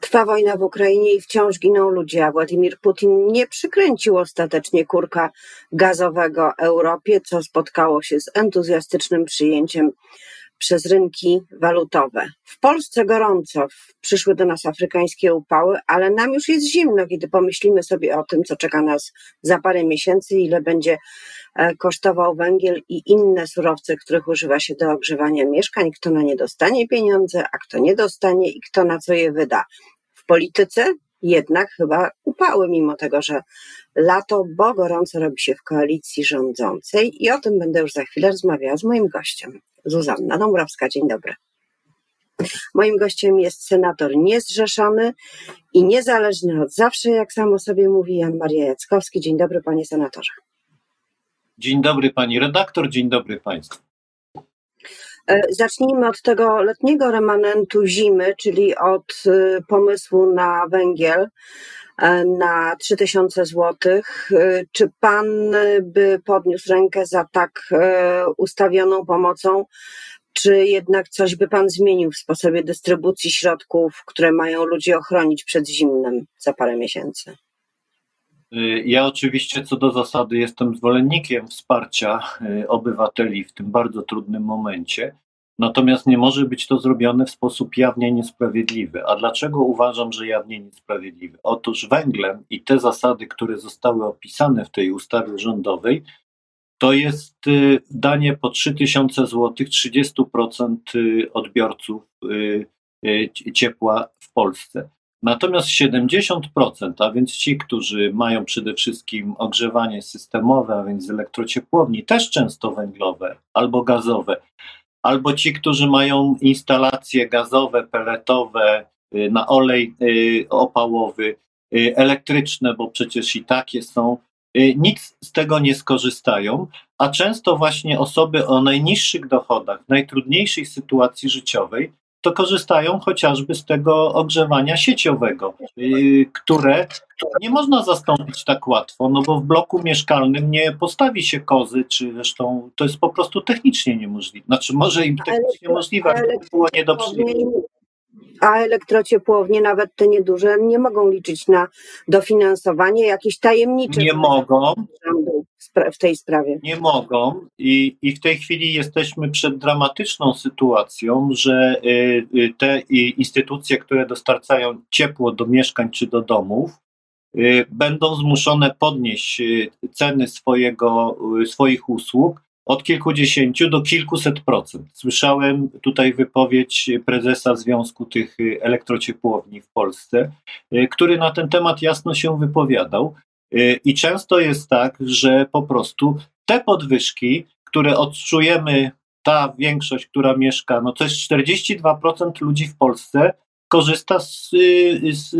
Trwa wojna w Ukrainie i wciąż giną ludzie, a Władimir Putin nie przykręcił ostatecznie kurka gazowego Europie, co spotkało się z entuzjastycznym przyjęciem przez rynki walutowe. W Polsce gorąco, przyszły do nas afrykańskie upały, ale nam już jest zimno, kiedy pomyślimy sobie o tym, co czeka nas za parę miesięcy, ile będzie e, kosztował węgiel i inne surowce, których używa się do ogrzewania mieszkań, kto na nie dostanie pieniądze, a kto nie dostanie i kto na co je wyda. W polityce jednak chyba upały, mimo tego, że lato, bo gorąco robi się w koalicji rządzącej i o tym będę już za chwilę rozmawiała z moim gościem. Zuzanna Dąbrowska, dzień dobry. Moim gościem jest senator niezrzeszony i niezależny od zawsze, jak samo sobie mówi Jan Maria Jackowski. Dzień dobry, panie senatorze. Dzień dobry, pani redaktor, dzień dobry państwu. E, zacznijmy od tego letniego remanentu zimy, czyli od e, pomysłu na węgiel na 3000 zł. Czy pan by podniósł rękę za tak ustawioną pomocą, czy jednak coś by pan zmienił w sposobie dystrybucji środków, które mają ludzi ochronić przed zimnem za parę miesięcy? Ja oczywiście co do zasady jestem zwolennikiem wsparcia obywateli w tym bardzo trudnym momencie, natomiast nie może być to zrobione w sposób jawnie niesprawiedliwy. A dlaczego uważam, że jawnie niesprawiedliwy? Otóż węglem i te zasady, które zostały opisane w tej ustawie rządowej, to jest y, danie po 3000 zł 30% y, odbiorców ciepła w Polsce. Natomiast 70%, a więc ci, którzy mają przede wszystkim ogrzewanie systemowe, a więc elektrociepłowni, też często węglowe albo gazowe, albo ci, którzy mają instalacje gazowe, peletowe, y, na olej y, opałowy, y, elektryczne, bo przecież i takie są, nic z tego nie skorzystają, a często właśnie osoby o najniższych dochodach, w najtrudniejszej sytuacji życiowej to korzystają chociażby z tego ogrzewania sieciowego, które nie można zastąpić tak łatwo, no bo w bloku mieszkalnym nie postawi się kozy, czy zresztą to jest po prostu technicznie niemożliwe. Znaczy może im technicznie możliwe, ale było nie do przyjęcia a elektrociepłownie, nawet te nieduże, nie mogą liczyć na dofinansowanie jakieś tajemnicze. Nie mogą. W tej sprawie. Nie mogą i, i w tej chwili jesteśmy przed dramatyczną sytuacją, że y, y, te instytucje, które dostarczają ciepło do mieszkań czy do domów, y, będą zmuszone podnieść ceny swojego, swoich usług od kilkudziesięciu do kilkuset procent. Słyszałem tutaj wypowiedź prezesa Związku tych elektrociepłowni w Polsce, który na ten temat jasno się wypowiadał. Y, I często jest tak, że po prostu te podwyżki, które odczujemy, ta większość, która mieszka, no to jest 42% ludzi w Polsce, korzysta z, y, z,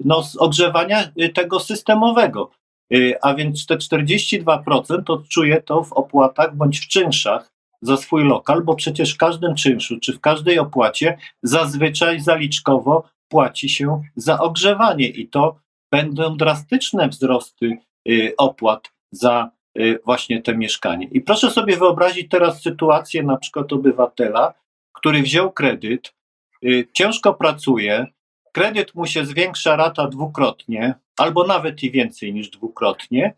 no, z ogrzewania tego systemowego. Y, a więc te 42% odczuje to w opłatach bądź w czynszach za swój lokal, bo przecież w każdym czynszu czy w każdej opłacie zazwyczaj zaliczkowo płaci się za ogrzewanie i to będą drastyczne wzrosty y, opłat za y, właśnie te mieszkanie. I proszę sobie wyobrazić teraz sytuację na przykład obywatela, który wziął kredyt, ciężko pracuje, kredyt mu się zwiększa rata dwukrotnie, albo nawet i więcej niż dwukrotnie,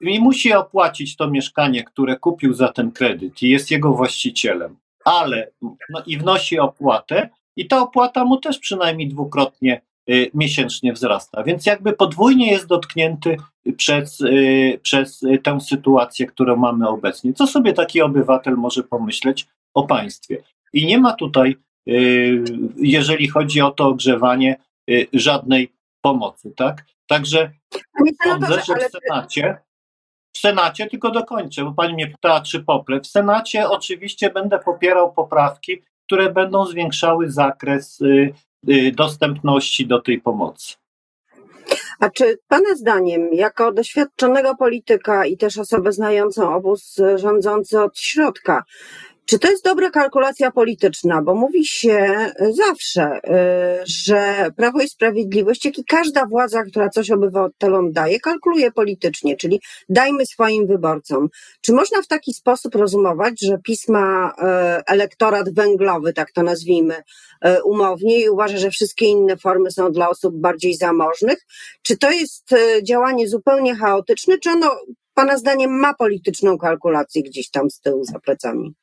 i musi opłacić to mieszkanie, które kupił za ten kredyt i jest jego właścicielem, ale no, i wnosi opłatę, i ta opłata mu też przynajmniej dwukrotnie y, miesięcznie wzrasta. Więc jakby podwójnie jest dotknięty przez, y, przez tę sytuację, którą mamy obecnie. Co sobie taki obywatel może pomyśleć o państwie? I nie ma tutaj Y, jeżeli chodzi o to ogrzewanie, y, żadnej pomocy, tak? Także sądzę, że w Senacie, w Senacie, tylko dokończę, bo pani mnie pytała, czy poprę. W Senacie oczywiście będę popierał poprawki, które będą zwiększały zakres y, dostępności do tej pomocy. A czy Pana zdaniem, jako doświadczonego polityka i też osobę znającą obóz rządzący od środka, Czy to jest dobra kalkulacja polityczna? Bo mówi się zawsze, y, że Prawo i Sprawiedliwość, jak i każda władza, która coś obywatelom daje, kalkuluje politycznie, czyli dajmy swoim wyborcom. Czy można w taki sposób rozumować, że pisma y, elektorat węglowy, tak to nazwijmy umownie, i uważa, że wszystkie inne formy są dla osób bardziej zamożnych? Czy to jest działanie zupełnie chaotyczne, czy ono Pana zdaniem ma polityczną kalkulację gdzieś tam z tyłu za plecami?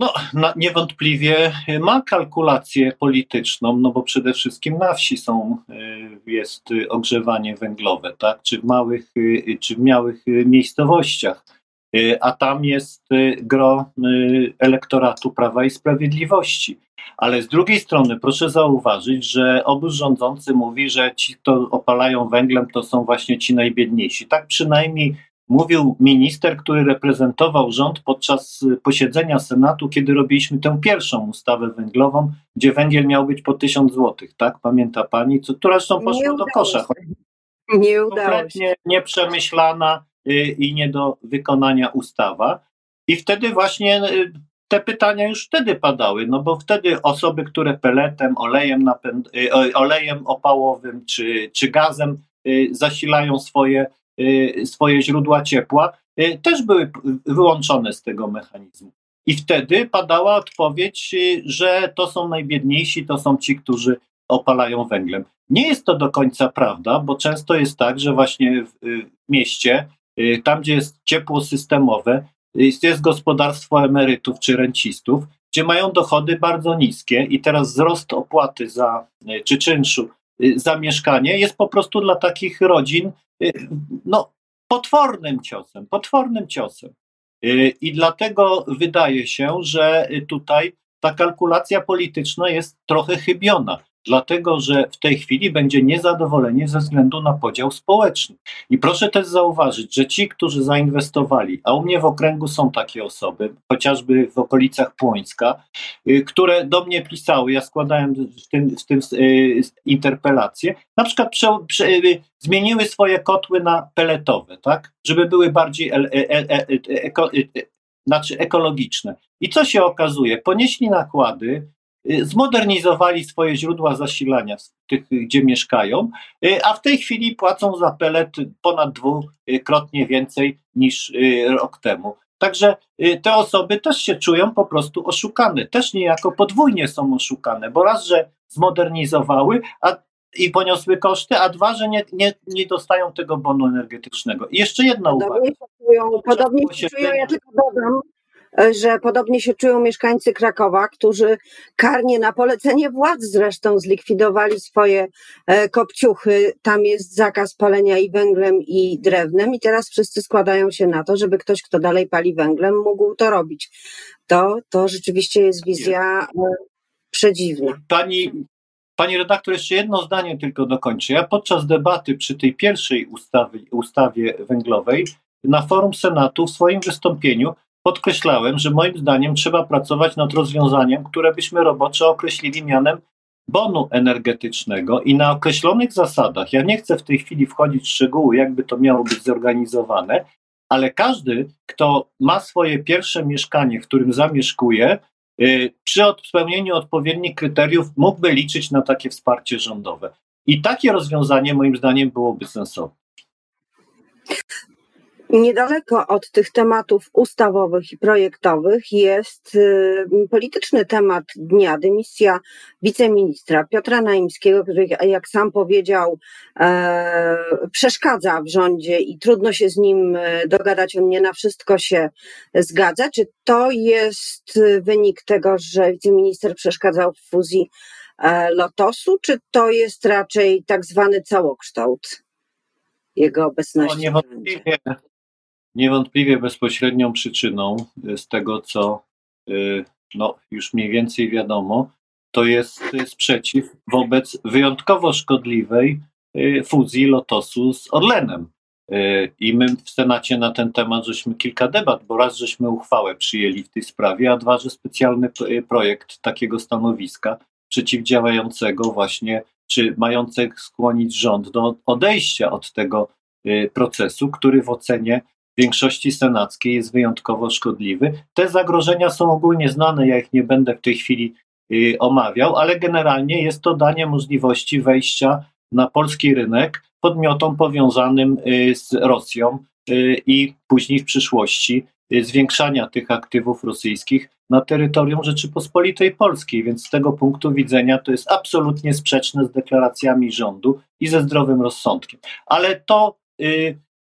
No, niewątpliwie ma kalkulację polityczną, no bo przede wszystkim na wsi są, y, jest ogrzewanie węglowe, tak? czy, w małych, y, czy w małych miejscowościach, a tam jest gro elektoratu Prawa i Sprawiedliwości. Ale z drugiej strony proszę zauważyć, że obóz rządzący mówi, że ci, kto opalają węglem, to są właśnie ci najbiedniejsi. Tak przynajmniej mówił minister, który reprezentował rząd podczas posiedzenia Senatu, kiedy robiliśmy tę pierwszą ustawę węglową, gdzie węgiel miał być po 1000 zł, tak? Pamięta pani? Co, która zresztą poszła do kosza. Nie udało się. Nieprzemyślana y, i nie do wykonania ustawa. I wtedy właśnie y, te pytania już wtedy padały, no bo wtedy osoby, które peletem, olejem, napęd, y, olejem opałowym czy, czy gazem zasilają swoje Y, swoje źródła ciepła, y, też były wyłączone z tego mechanizmu. I wtedy padała odpowiedź, y, że to są najbiedniejsi, to są ci, którzy opalają węglem. Nie jest to do końca prawda, bo często jest tak, że właśnie w, mieście, tam gdzie jest ciepło systemowe, jest gospodarstwo emerytów czy rencistów, gdzie mają dochody bardzo niskie i teraz wzrost opłaty za czy czynszu za mieszkanie jest po prostu dla takich rodzin Y, no, potwornym ciosem, potwornym ciosem. Y, I dlatego wydaje się, że tutaj ta kalkulacja polityczna jest trochę chybiona dlatego że w tej chwili będzie niezadowolenie ze względu na podział społeczny. I proszę też zauważyć, że ci, którzy zainwestowali, a u mnie w okręgu są takie osoby, chociażby w okolicach Płońska, y, które do mnie pisały, ja składałem w tym, w tym y, interpelację, na przykład prze, prze, y, zmieniły swoje kotły na peletowe, tak, żeby były bardziej e, e, e, eko, znaczy ekologiczne. I co się okazuje? Ponieśli nakłady zmodernizowali swoje źródła zasilania tych, gdzie mieszkają, y, a w tej chwili płacą za pelet ponad dwukrotnie więcej niż y, rok temu. Także te osoby też się czują po prostu oszukane, też niejako podwójnie są oszukane, bo raz, że zmodernizowały a, i poniosły koszty, a dwa, że nie, nie, nie dostają tego bonu energetycznego. I jeszcze jedna podobnie uwaga. Się czują, podobnie się czują, ja tylko dodam, że podobnie się czują mieszkańcy Krakowa, którzy karnie na polecenie władz zresztą zlikwidowali swoje e, kopciuchy. Tam jest zakaz palenia i węglem, i drewnem, i teraz wszyscy składają się na to, żeby ktoś, kto dalej pali węglem, mógł to robić. To, to rzeczywiście jest wizja e, przedziwna. Pani, Pani redaktor, jeszcze jedno zdanie tylko dokończę. Ja podczas debaty przy tej pierwszej ustawie, ustawie węglowej na forum Senatu w swoim wystąpieniu Podkreślałem, że moim zdaniem trzeba pracować nad rozwiązaniem, które byśmy roboczo określili mianem bonu energetycznego i na określonych zasadach. Ja nie chcę w tej chwili wchodzić w szczegóły, jakby to miało być zorganizowane, ale każdy, kto ma swoje pierwsze mieszkanie, w którym zamieszkuje, y, przy spełnieniu odpowiednich kryteriów mógłby liczyć na takie wsparcie rządowe. I takie rozwiązanie moim zdaniem byłoby sensowne. Niedaleko od tych tematów ustawowych i projektowych jest y, polityczny temat dnia, dymisja wiceministra Piotra Naimskiego, który, jak sam powiedział, e, przeszkadza w rządzie i trudno się z nim e, dogadać, on nie na wszystko się zgadza. Czy to jest wynik tego, że wiceminister przeszkadzał w fuzji e, Lotosu, czy to jest raczej tak zwany całokształt? jego obecności. No, niewątpliwie, Niewątpliwie bezpośrednią przyczyną y, z tego, co y, no, już mniej więcej wiadomo, to jest y, sprzeciw wobec wyjątkowo szkodliwej fuzji Lotosu z Orlenem. I my w Senacie na ten temat żeśmy kilka debat, bo raz żeśmy uchwałę przyjęli w tej sprawie, a dwa, że specjalny projekt takiego stanowiska przeciwdziałającego właśnie, czy mającego skłonić rząd do odejścia od tego procesu, który w ocenie większości senackiej jest wyjątkowo szkodliwy. Te zagrożenia są ogólnie znane, ja ich nie będę w tej chwili y, omawiał, ale generalnie jest to danie możliwości wejścia na polski rynek podmiotom powiązanym y, z Rosją y, i później w przyszłości zwiększania tych aktywów rosyjskich na terytorium Rzeczypospolitej Polskiej, więc z tego punktu widzenia to jest absolutnie sprzeczne z deklaracjami rządu i ze zdrowym rozsądkiem. Ale to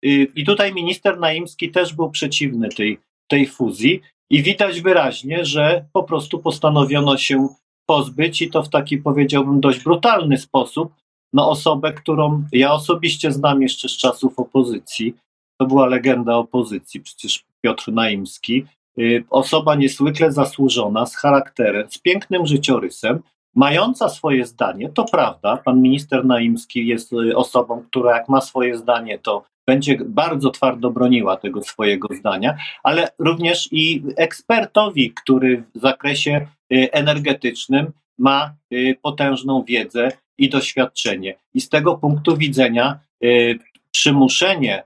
i tutaj minister Naimski też był przeciwny tej, tej fuzji i widać wyraźnie, że po prostu postanowiono się pozbyć i to w taki powiedziałbym dość brutalny sposób no osobę, którą ja osobiście znam jeszcze z czasów opozycji. To była legenda opozycji, przecież Piotr Naimski. Y, osoba niesłychle zasłużona, z charakterem, z pięknym życiorysem, mająca swoje zdanie, to prawda, pan minister Naimski jest y, osobą, która jak ma swoje zdanie, to będzie bardzo twardo broniła tego swojego zdania, ale również i ekspertowi, który w zakresie y, energetycznym ma y, potężną wiedzę i doświadczenie. I z tego punktu widzenia y, przymuszenie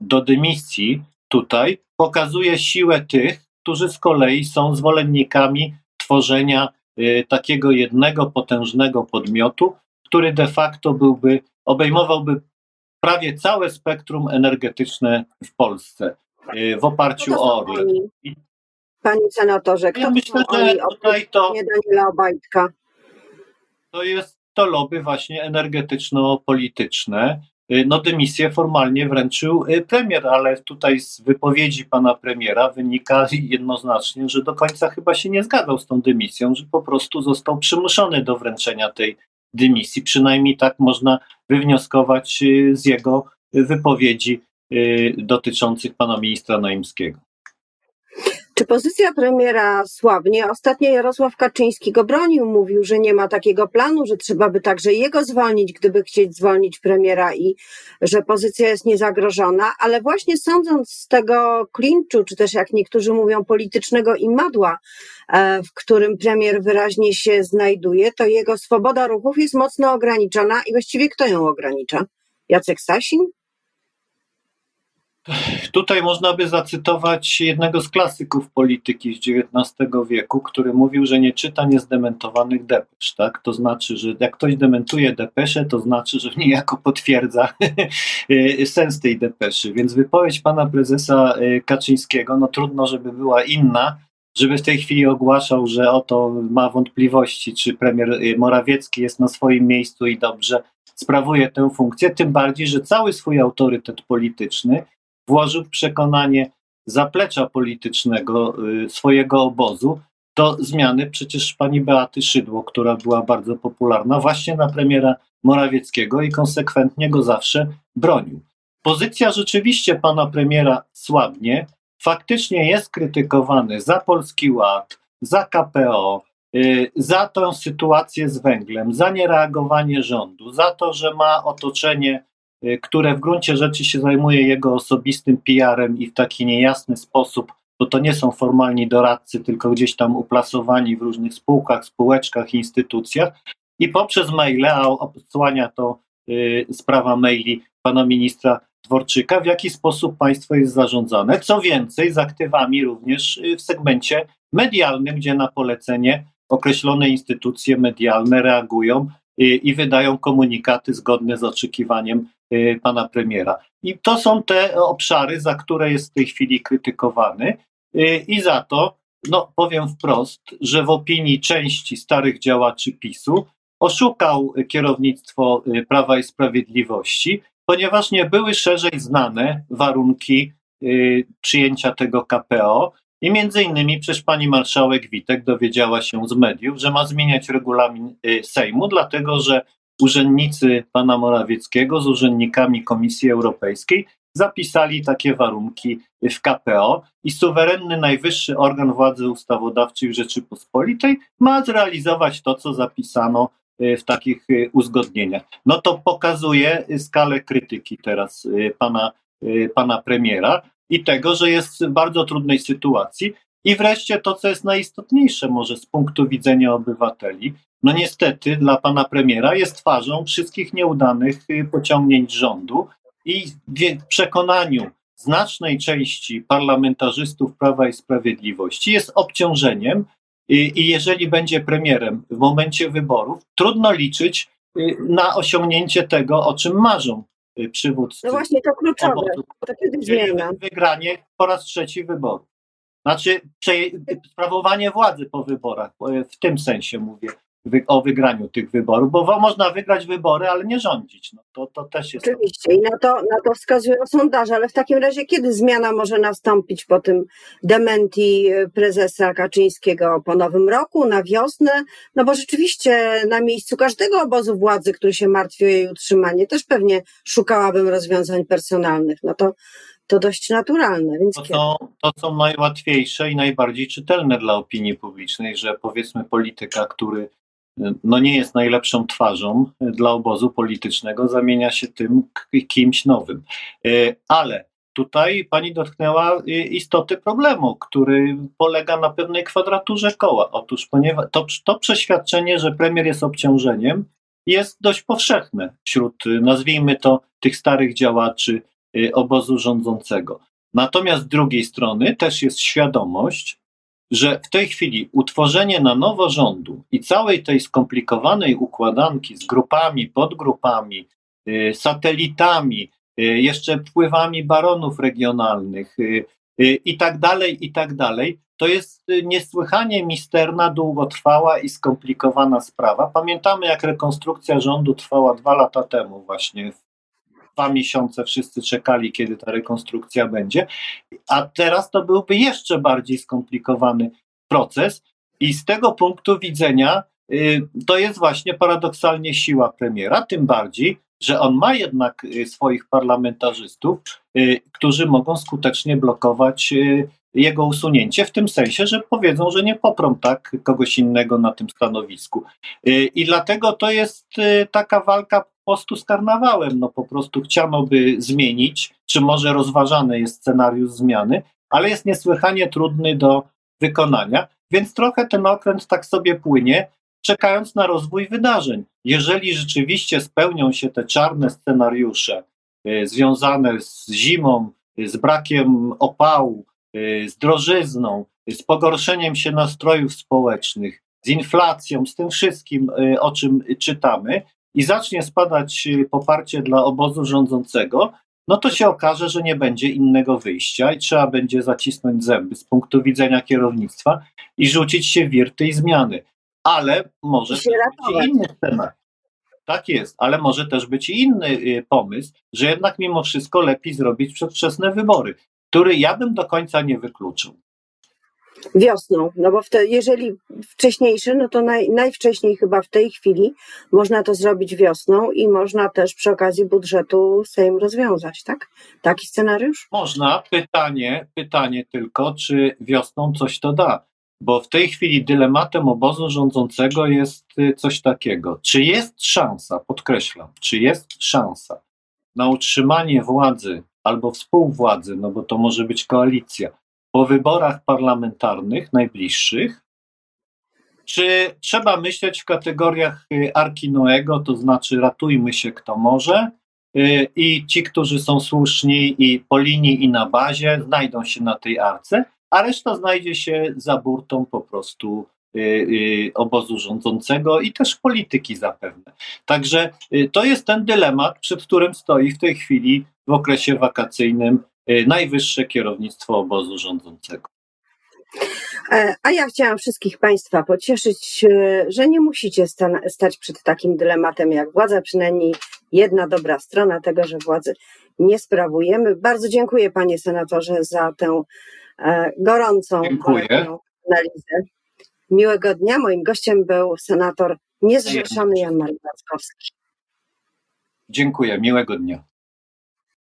do dymisji tutaj pokazuje siłę tych, którzy z kolei są zwolennikami tworzenia takiego jednego potężnego podmiotu, który de facto byłby, obejmowałby prawie całe spektrum energetyczne w Polsce y, w oparciu o Orlen. Panie senatorze, kto ja myślę, że tutaj to, nie Daniela Obajtka? To jest to lobby właśnie energetyczno-polityczne. Y, no dymisję formalnie wręczył y, premier, ale tutaj z wypowiedzi pana premiera wynika jednoznacznie, że do końca chyba się nie zgadzał z tą dymisją, że po prostu został przymuszony do wręczenia tej dymisji. Przynajmniej tak można wywnioskować y, z jego wypowiedzi y, dotyczących pana ministra Naimskiego. Czy pozycja premiera słabnie? Ostatnio Jarosław Kaczyński go bronił, mówił, że nie ma takiego planu, że trzeba by także jego zwolnić, gdyby chcieć zwolnić premiera i że pozycja jest niezagrożona, ale właśnie sądząc z tego klinczu, czy też jak niektórzy mówią politycznego imadła, e, w którym premier wyraźnie się znajduje, to jego swoboda ruchów jest mocno ograniczona i właściwie kto ją ogranicza? Jacek Sasin? Tutaj można by zacytować jednego z klasyków polityki z XIX wieku, który mówił, że nie czyta niezdementowanych depesz. Tak? To znaczy, że jak ktoś dementuje depeszę, to znaczy, że niejako potwierdza sens tej depeszy. Więc wypowiedź pana prezesa e, Kaczyńskiego, no trudno, żeby była inna, żeby w tej chwili ogłaszał, że oto ma wątpliwości, czy premier e, Morawiecki jest na swoim miejscu i dobrze sprawuje tę funkcję, tym bardziej, że cały swój autorytet polityczny włożył w przekonanie zaplecza politycznego y, swojego obozu do zmiany przecież pani Beaty Szydło, która była bardzo popularna właśnie na premiera Morawieckiego i konsekwentnie go zawsze bronił. Pozycja rzeczywiście pana premiera słabnie, faktycznie jest krytykowany za Polski Ład, za KPO, y, za tę sytuację z węglem, za niereagowanie rządu, za to, że ma otoczenie które w gruncie rzeczy się zajmuje jego osobistym PR-em i w taki niejasny sposób, bo to nie są formalni doradcy, tylko gdzieś tam uplasowani w różnych spółkach, spółeczkach, instytucjach. I poprzez maile, a odsłania to y, sprawa maili pana ministra Dworczyka, w jaki sposób państwo jest zarządzane. Co więcej, z aktywami również y, w segmencie medialnym, gdzie na polecenie określone instytucje medialne reagują i wydają komunikaty zgodne z oczekiwaniem y, pana premiera. I to są te obszary, za które jest w tej chwili krytykowany y, i za to, no powiem wprost, że w opinii części starych działaczy PiSu oszukał kierownictwo y, Prawa i Sprawiedliwości, ponieważ nie były szerzej znane warunki przyjęcia tego KPO, i między innymi przecież pani marszałek Witek dowiedziała się z mediów, że ma zmieniać regulamin y, Sejmu, dlatego że urzędnicy pana Morawieckiego z urzędnikami Komisji Europejskiej zapisali takie warunki w KPO i suwerenny najwyższy organ władzy ustawodawczej Rzeczypospolitej ma zrealizować to, co zapisano y, w takich y, uzgodnieniach. No to pokazuje skalę krytyki teraz pana, pana premiera, i tego, że jest w bardzo trudnej sytuacji. I wreszcie to, co jest najistotniejsze może z punktu widzenia obywateli, no niestety dla pana premiera jest twarzą wszystkich nieudanych y, pociągnięć rządu i w przekonaniu znacznej części parlamentarzystów Prawa i Sprawiedliwości jest obciążeniem i, i jeżeli będzie premierem w momencie wyborów, trudno liczyć y, na osiągnięcie tego, o czym marzą y, przywódcy. No właśnie, to kluczowe. Obozu, to kiedy zmiana? Wygranie po raz trzeci wyborów. Znaczy, sprawowanie władzy po wyborach, w tym sensie mówię o wygraniu tych wyborów, bo można wygrać wybory, ale nie rządzić. No to, to też jest. Oczywiście, i na to, na to wskazują sondaże, ale w takim razie kiedy zmiana może nastąpić po tym dementi prezesa Kaczyńskiego po nowym roku, na wiosnę? No bo rzeczywiście na miejscu każdego obozu władzy, który się martwi o jej utrzymanie, też pewnie szukałabym rozwiązań personalnych. No to to dość naturalne. Więc to, są, to są najłatwiejsze i najbardziej czytelne dla opinii publicznej, że powiedzmy polityka, który no nie jest najlepszą twarzą dla obozu politycznego, zamienia się tym kimś nowym. E, ale tutaj pani dotknęła istoty problemu, który polega na pewnej kwadraturze koła. Otóż ponieważ to, to przeświadczenie, że premier jest obciążeniem, jest dość powszechne wśród, nazwijmy to, tych starych działaczy obozu rządzącego. Natomiast z drugiej strony też jest świadomość, że w tej chwili utworzenie na nowo rządu i całej tej skomplikowanej układanki z grupami, podgrupami, y, satelitami, y, jeszcze wpływami baronów regionalnych y, i tak dalej, i tak dalej, to jest niesłychanie misterna, długotrwała i skomplikowana sprawa. Pamiętamy, jak rekonstrukcja rządu trwała dwa lata temu, właśnie dwa miesiące wszyscy czekali, kiedy ta rekonstrukcja będzie, a teraz to byłby jeszcze bardziej skomplikowany proces i z tego punktu widzenia y, to jest właśnie paradoksalnie siła premiera, tym bardziej, że on ma jednak y, swoich parlamentarzystów, y, którzy mogą skutecznie blokować jego usunięcie, w tym sensie, że powiedzą, że nie poprą tak kogoś innego na tym stanowisku. I dlatego to jest taka walka prostu z karnawałem. No po prostu chciano by zmienić, czy może rozważany jest scenariusz zmiany, ale jest niesłychanie trudny do wykonania, więc trochę ten okręt tak sobie płynie, czekając na rozwój wydarzeń. Jeżeli rzeczywiście spełnią się te czarne scenariusze y, związane z zimą, y, z brakiem opału, y, z drożyzną, z pogorszeniem się nastrojów społecznych, z inflacją, z tym wszystkim, o czym czytamy, i zacznie spadać y, poparcie dla obozu rządzącego, no to się okaże, że nie będzie innego wyjścia i trzeba będzie zacisnąć zęby z punktu widzenia kierownictwa i rzucić się w wir tej zmiany. Ale może być i inny temat. Tak jest, ale może też być i inny y, pomysł, że jednak mimo wszystko lepiej zrobić przedwczesne wybory, który ja bym do końca nie wykluczył. Wiosną, no bo wtedy, jeżeli wcześniejszy, no to naj, najwcześniej chyba w tej chwili można to zrobić wiosną i można też przy okazji budżetu Sejm rozwiązać, tak? Taki scenariusz? Można. Pytanie, pytanie tylko, czy wiosną coś to da? Bo w tej chwili dylematem obozu rządzącego jest y, coś takiego. Czy jest szansa, podkreślam, czy jest szansa na utrzymanie władzy albo współwładzy, no bo to może być koalicja, po wyborach parlamentarnych najbliższych, czy trzeba myśleć w kategoriach y, Arki Noego, to znaczy ratujmy się kto może y, i ci, którzy są słuszni i po linii i na bazie znajdą się na tej arce, a reszta znajdzie się za burtą po prostu y, obozu rządzącego i też polityki zapewne. Także to jest ten dylemat, przed którym stoi w tej chwili w okresie wakacyjnym najwyższe kierownictwo obozu rządzącego. E, a ja chciałam wszystkich Państwa pocieszyć, e, że nie musicie stać przed takim dylematem jak władza, przynajmniej jedna dobra strona tego, że władzy nie sprawujemy. Bardzo dziękuję Panie Senatorze za tę e, gorącą analizę. Miłego dnia. Moim gościem był senator niezrzeszony Jan Wackowski. Dziękuję, miłego dnia.